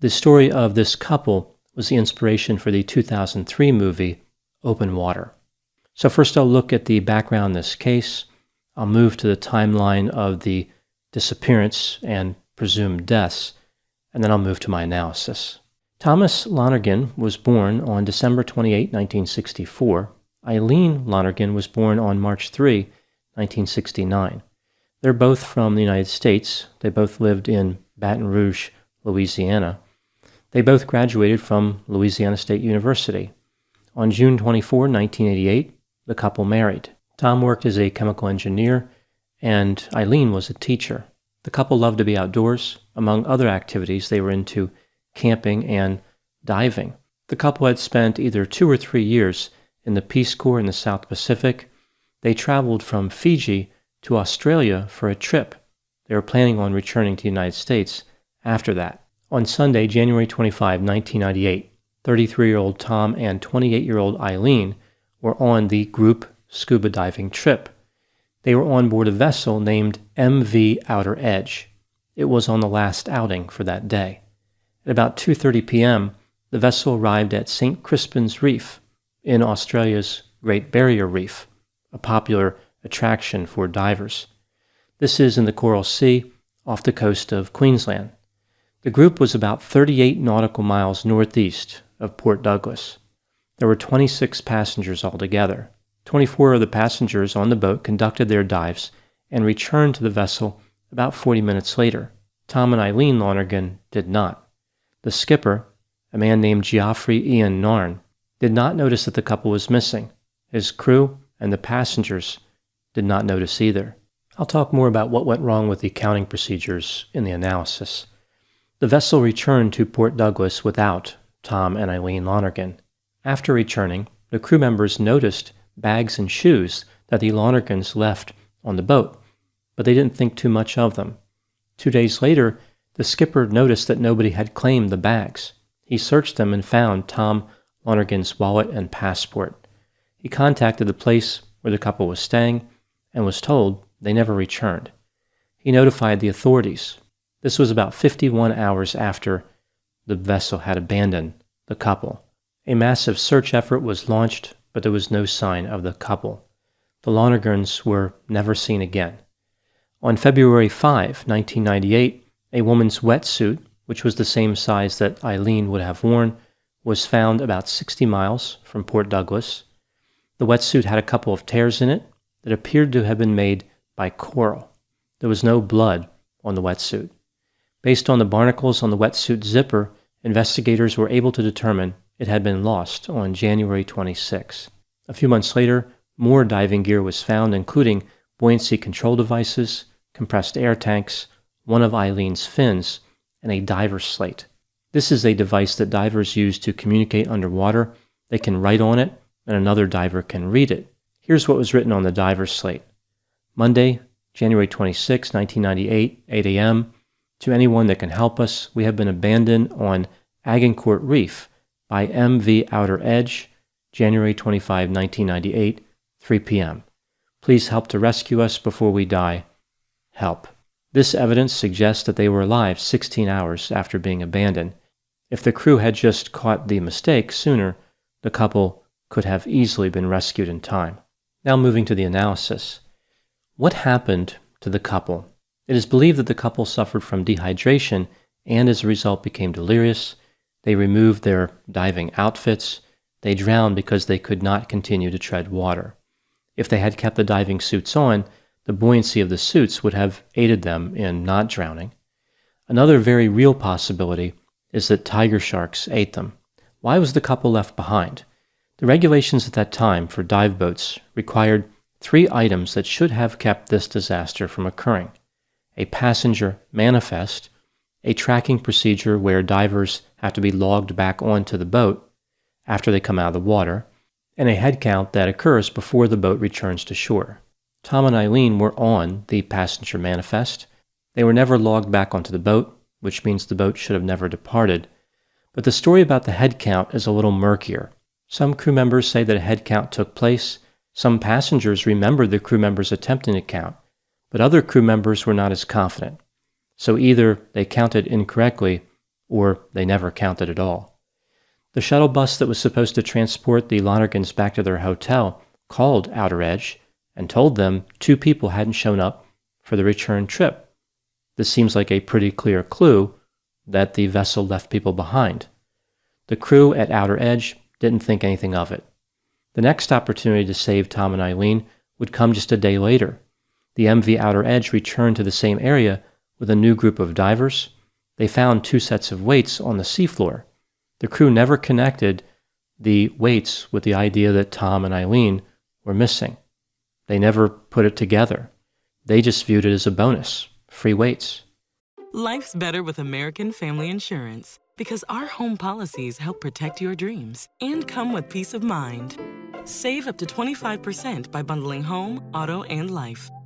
The story of this couple was the inspiration for the 2003 movie Open Water. So, first I'll look at the background in this case. I'll move to the timeline of the disappearance and presumed deaths, and then I'll move to my analysis. Thomas Lonergan was born on December 28, 1964. Eileen Lonergan was born on March 3, 1969. They're both from the United States. They both lived in Baton Rouge, Louisiana. They both graduated from Louisiana State University. On June 24, 1988, the couple married. Tom worked as a chemical engineer, and Eileen was a teacher. The couple loved to be outdoors. Among other activities, they were into camping and diving. The couple had spent either two or three years in the Peace Corps in the South Pacific. They traveled from Fiji to Australia for a trip. They were planning on returning to the United States after that. On Sunday, January 25, 1998, 33 year old Tom and 28 year old Eileen were on the group scuba diving trip. They were on board a vessel named MV Outer Edge. It was on the last outing for that day. At about 2:30 p.m., the vessel arrived at St. Crispin's Reef in Australia's Great Barrier Reef, a popular attraction for divers. This is in the Coral Sea off the coast of Queensland. The group was about 38 nautical miles northeast of Port Douglas. There were 26 passengers altogether. 24 of the passengers on the boat conducted their dives and returned to the vessel about 40 minutes later. Tom and Eileen Lonergan did not. The skipper, a man named Geoffrey Ian Nairn, did not notice that the couple was missing. His crew and the passengers did not notice either. I'll talk more about what went wrong with the counting procedures in the analysis. The vessel returned to Port Douglas without Tom and Eileen Lonergan. After returning, the crew members noticed bags and shoes that the Lonergans left on the boat, but they didn't think too much of them. Two days later, the skipper noticed that nobody had claimed the bags. He searched them and found Tom Lonergan's wallet and passport. He contacted the place where the couple was staying and was told they never returned. He notified the authorities, this was about 51 hours after the vessel had abandoned the couple. A massive search effort was launched, but there was no sign of the couple. The Lonergans were never seen again. On February 5, 1998, a woman's wetsuit, which was the same size that Eileen would have worn, was found about 60 miles from Port Douglas. The wetsuit had a couple of tears in it that appeared to have been made by coral. There was no blood on the wetsuit. Based on the barnacles on the wetsuit zipper, investigators were able to determine it had been lost on January 26. A few months later, more diving gear was found, including buoyancy control devices, compressed air tanks, one of Eileen's fins, and a diver's slate. This is a device that divers use to communicate underwater. They can write on it, and another diver can read it. Here's what was written on the diver's slate Monday, January 26, 1998, 8 a.m. To anyone that can help us, we have been abandoned on Agincourt Reef by MV Outer Edge, January 25, 1998, 3 p.m. Please help to rescue us before we die. Help. This evidence suggests that they were alive 16 hours after being abandoned. If the crew had just caught the mistake sooner, the couple could have easily been rescued in time. Now, moving to the analysis. What happened to the couple? It is believed that the couple suffered from dehydration and as a result became delirious. They removed their diving outfits. They drowned because they could not continue to tread water. If they had kept the diving suits on, the buoyancy of the suits would have aided them in not drowning. Another very real possibility is that tiger sharks ate them. Why was the couple left behind? The regulations at that time for dive boats required three items that should have kept this disaster from occurring a passenger manifest, a tracking procedure where divers have to be logged back onto the boat after they come out of the water, and a head count that occurs before the boat returns to shore. Tom and Eileen were on the passenger manifest. They were never logged back onto the boat, which means the boat should have never departed. But the story about the head count is a little murkier. Some crew members say that a head count took place. Some passengers remember the crew members attempting to count, but other crew members were not as confident. So either they counted incorrectly or they never counted at all. The shuttle bus that was supposed to transport the Lonergans back to their hotel called Outer Edge and told them two people hadn't shown up for the return trip. This seems like a pretty clear clue that the vessel left people behind. The crew at Outer Edge didn't think anything of it. The next opportunity to save Tom and Eileen would come just a day later the MV Outer Edge returned to the same area with a new group of divers. They found two sets of weights on the seafloor. The crew never connected the weights with the idea that Tom and Eileen were missing. They never put it together. They just viewed it as a bonus free weights. Life's better with American Family Insurance because our home policies help protect your dreams and come with peace of mind. Save up to 25% by bundling home, auto, and life.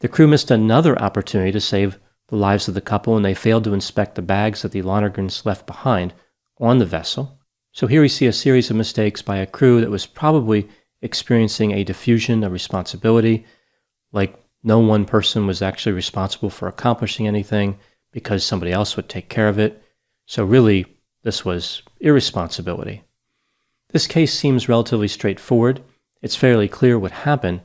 The crew missed another opportunity to save the lives of the couple when they failed to inspect the bags that the Lonergans left behind on the vessel. So here we see a series of mistakes by a crew that was probably experiencing a diffusion of responsibility, like no one person was actually responsible for accomplishing anything because somebody else would take care of it. So really, this was irresponsibility. This case seems relatively straightforward. It's fairly clear what happened,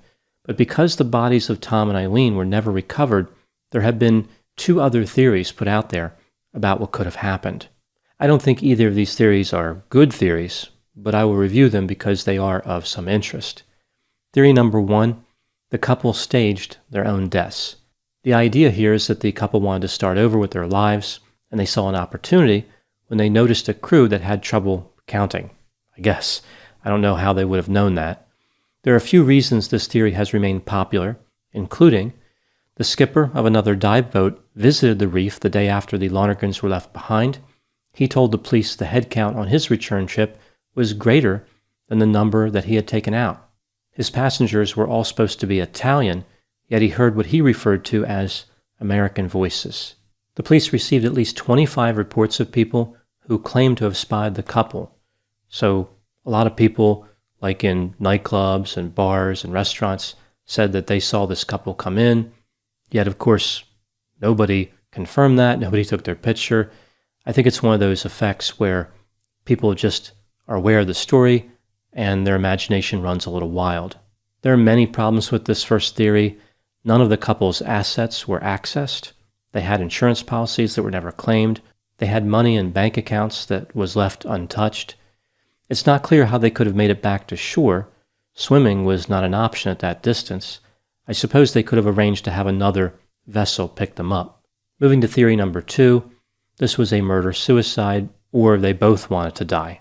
but because the bodies of Tom and Eileen were never recovered, there have been two other theories put out there about what could have happened. I don't think either of these theories are good theories, but I will review them because they are of some interest. Theory number one the couple staged their own deaths. The idea here is that the couple wanted to start over with their lives, and they saw an opportunity when they noticed a crew that had trouble counting. I guess. I don't know how they would have known that. There are a few reasons this theory has remained popular, including the skipper of another dive boat visited the reef the day after the Lonergans were left behind. He told the police the head count on his return trip was greater than the number that he had taken out. His passengers were all supposed to be Italian, yet he heard what he referred to as American voices. The police received at least 25 reports of people who claimed to have spied the couple, so A lot of people, like in nightclubs and bars and restaurants, said that they saw this couple come in. Yet, of course, nobody confirmed that. Nobody took their picture. I think it's one of those effects where people just are aware of the story and their imagination runs a little wild. There are many problems with this first theory. None of the couple's assets were accessed. They had insurance policies that were never claimed. They had money in bank accounts that was left untouched. It's not clear how they could have made it back to shore. Swimming was not an option at that distance. I suppose they could have arranged to have another vessel pick them up. Moving to theory number two, this was a murder suicide, or they both wanted to die.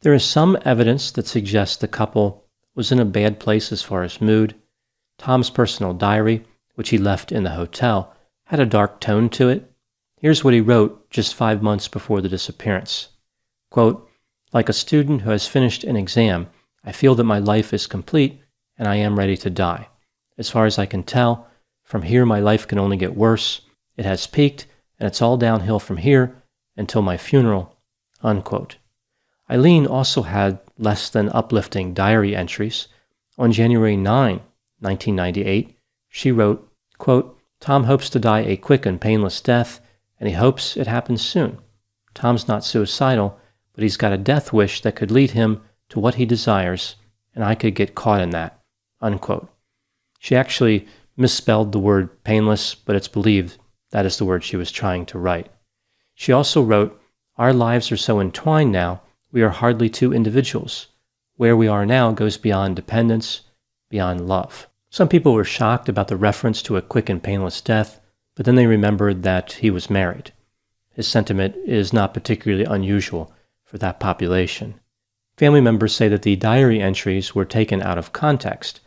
There is some evidence that suggests the couple was in a bad place as far as mood. Tom's personal diary, which he left in the hotel, had a dark tone to it. Here's what he wrote just five months before the disappearance. Quote, like a student who has finished an exam, I feel that my life is complete and I am ready to die. As far as I can tell, from here my life can only get worse. It has peaked and it's all downhill from here until my funeral. Unquote. Eileen also had less than uplifting diary entries. On January 9, 1998, she wrote, quote, Tom hopes to die a quick and painless death, and he hopes it happens soon. Tom's not suicidal, but he's got a death wish that could lead him to what he desires, and I could get caught in that. Unquote. She actually misspelled the word painless, but it's believed that is the word she was trying to write. She also wrote, Our lives are so entwined now, we are hardly two individuals. Where we are now goes beyond dependence, beyond love. Some people were shocked about the reference to a quick and painless death, but then they remembered that he was married. His sentiment is not particularly unusual for that population. Family members say that the diary entries were taken out of context.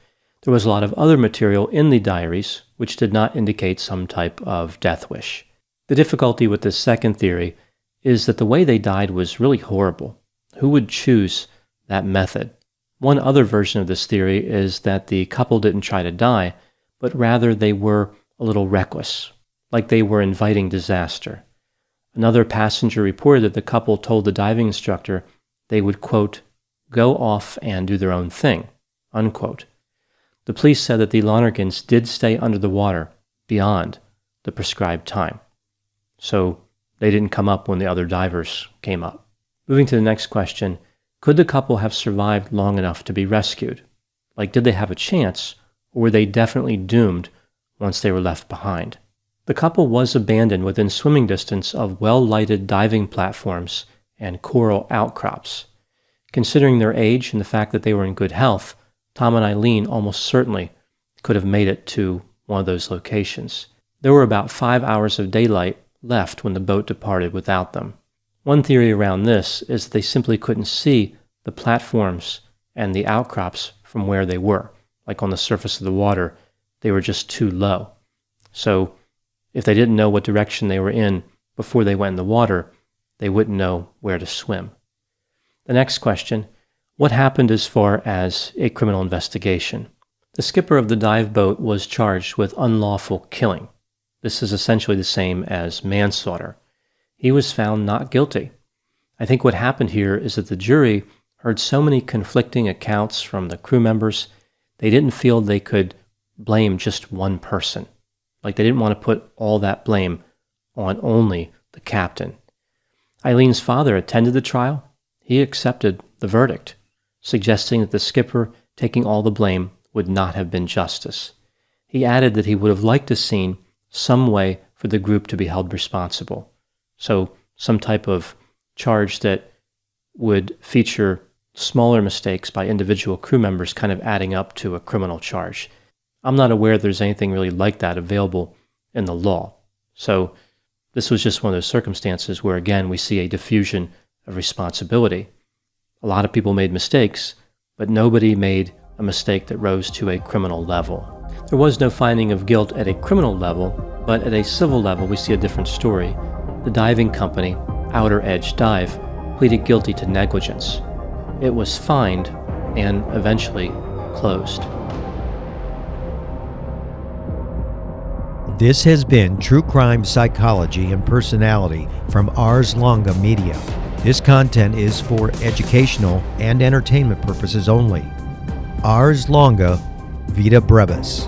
There was a lot of other material in the diaries which did not indicate some type of death wish. The difficulty with this second theory is that the way they died was really horrible. Who would choose that method? One other version of this theory is that the couple didn't try to die, but rather they were a little reckless, like they were inviting disaster. Another passenger reported that the couple told the diving instructor they would, quote, go off and do their own thing, unquote. The police said that the Lonergans did stay under the water beyond the prescribed time. So they didn't come up when the other divers came up. Moving to the next question could the couple have survived long enough to be rescued? Like, did they have a chance, or were they definitely doomed once they were left behind? The couple was abandoned within swimming distance of well lighted diving platforms and coral outcrops. Considering their age and the fact that they were in good health, Tom and Eileen almost certainly could have made it to one of those locations. There were about five hours of daylight left when the boat departed without them. One theory around this is that they simply couldn't see the platforms and the outcrops from where they were. Like on the surface of the water, they were just too low. So if they didn't know what direction they were in before they went in the water, they wouldn't know where to swim. The next question What happened as far as a criminal investigation? The skipper of the dive boat was charged with unlawful killing. This is essentially the same as manslaughter he was found not guilty. I think what happened here is that the jury heard so many conflicting accounts from the crew members, they didn't feel they could blame just one person. Like they didn't want to put all that blame on only the captain. Eileen's father attended the trial. He accepted the verdict, suggesting that the skipper taking all the blame would not have been justice. He added that he would have liked to seen some way for the group to be held responsible. So, some type of charge that would feature smaller mistakes by individual crew members kind of adding up to a criminal charge. I'm not aware there's anything really like that available in the law. So, this was just one of those circumstances where, again, we see a diffusion of responsibility. A lot of people made mistakes, but nobody made a mistake that rose to a criminal level. There was no finding of guilt at a criminal level, but at a civil level, we see a different story the diving company, Outer Edge Dive, pleaded guilty to negligence. It was fined and eventually closed. This has been True Crime Psychology and Personality from Ars Longa Media. This content is for educational and entertainment purposes only. Ars longa, vita brevis.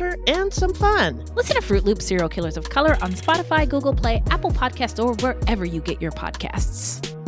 and some fun. Listen to Fruit Loop Serial Killers of Color on Spotify, Google Play, Apple Podcasts, or wherever you get your podcasts.